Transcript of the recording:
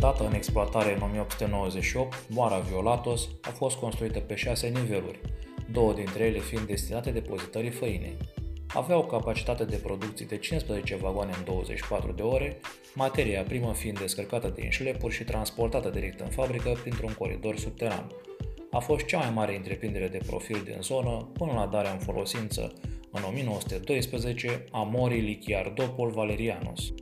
Dată în exploatare în 1898, Moara Violatos a fost construită pe șase niveluri, două dintre ele fiind destinate depozitării făinei. Avea o capacitate de producție de 15 vagoane în 24 de ore, materia primă fiind descărcată din șlepuri și transportată direct în fabrică printr-un coridor subteran. A fost cea mai mare întreprindere de profil din zonă până la darea în folosință în 1912 a Mori Lichiardopol Valerianus.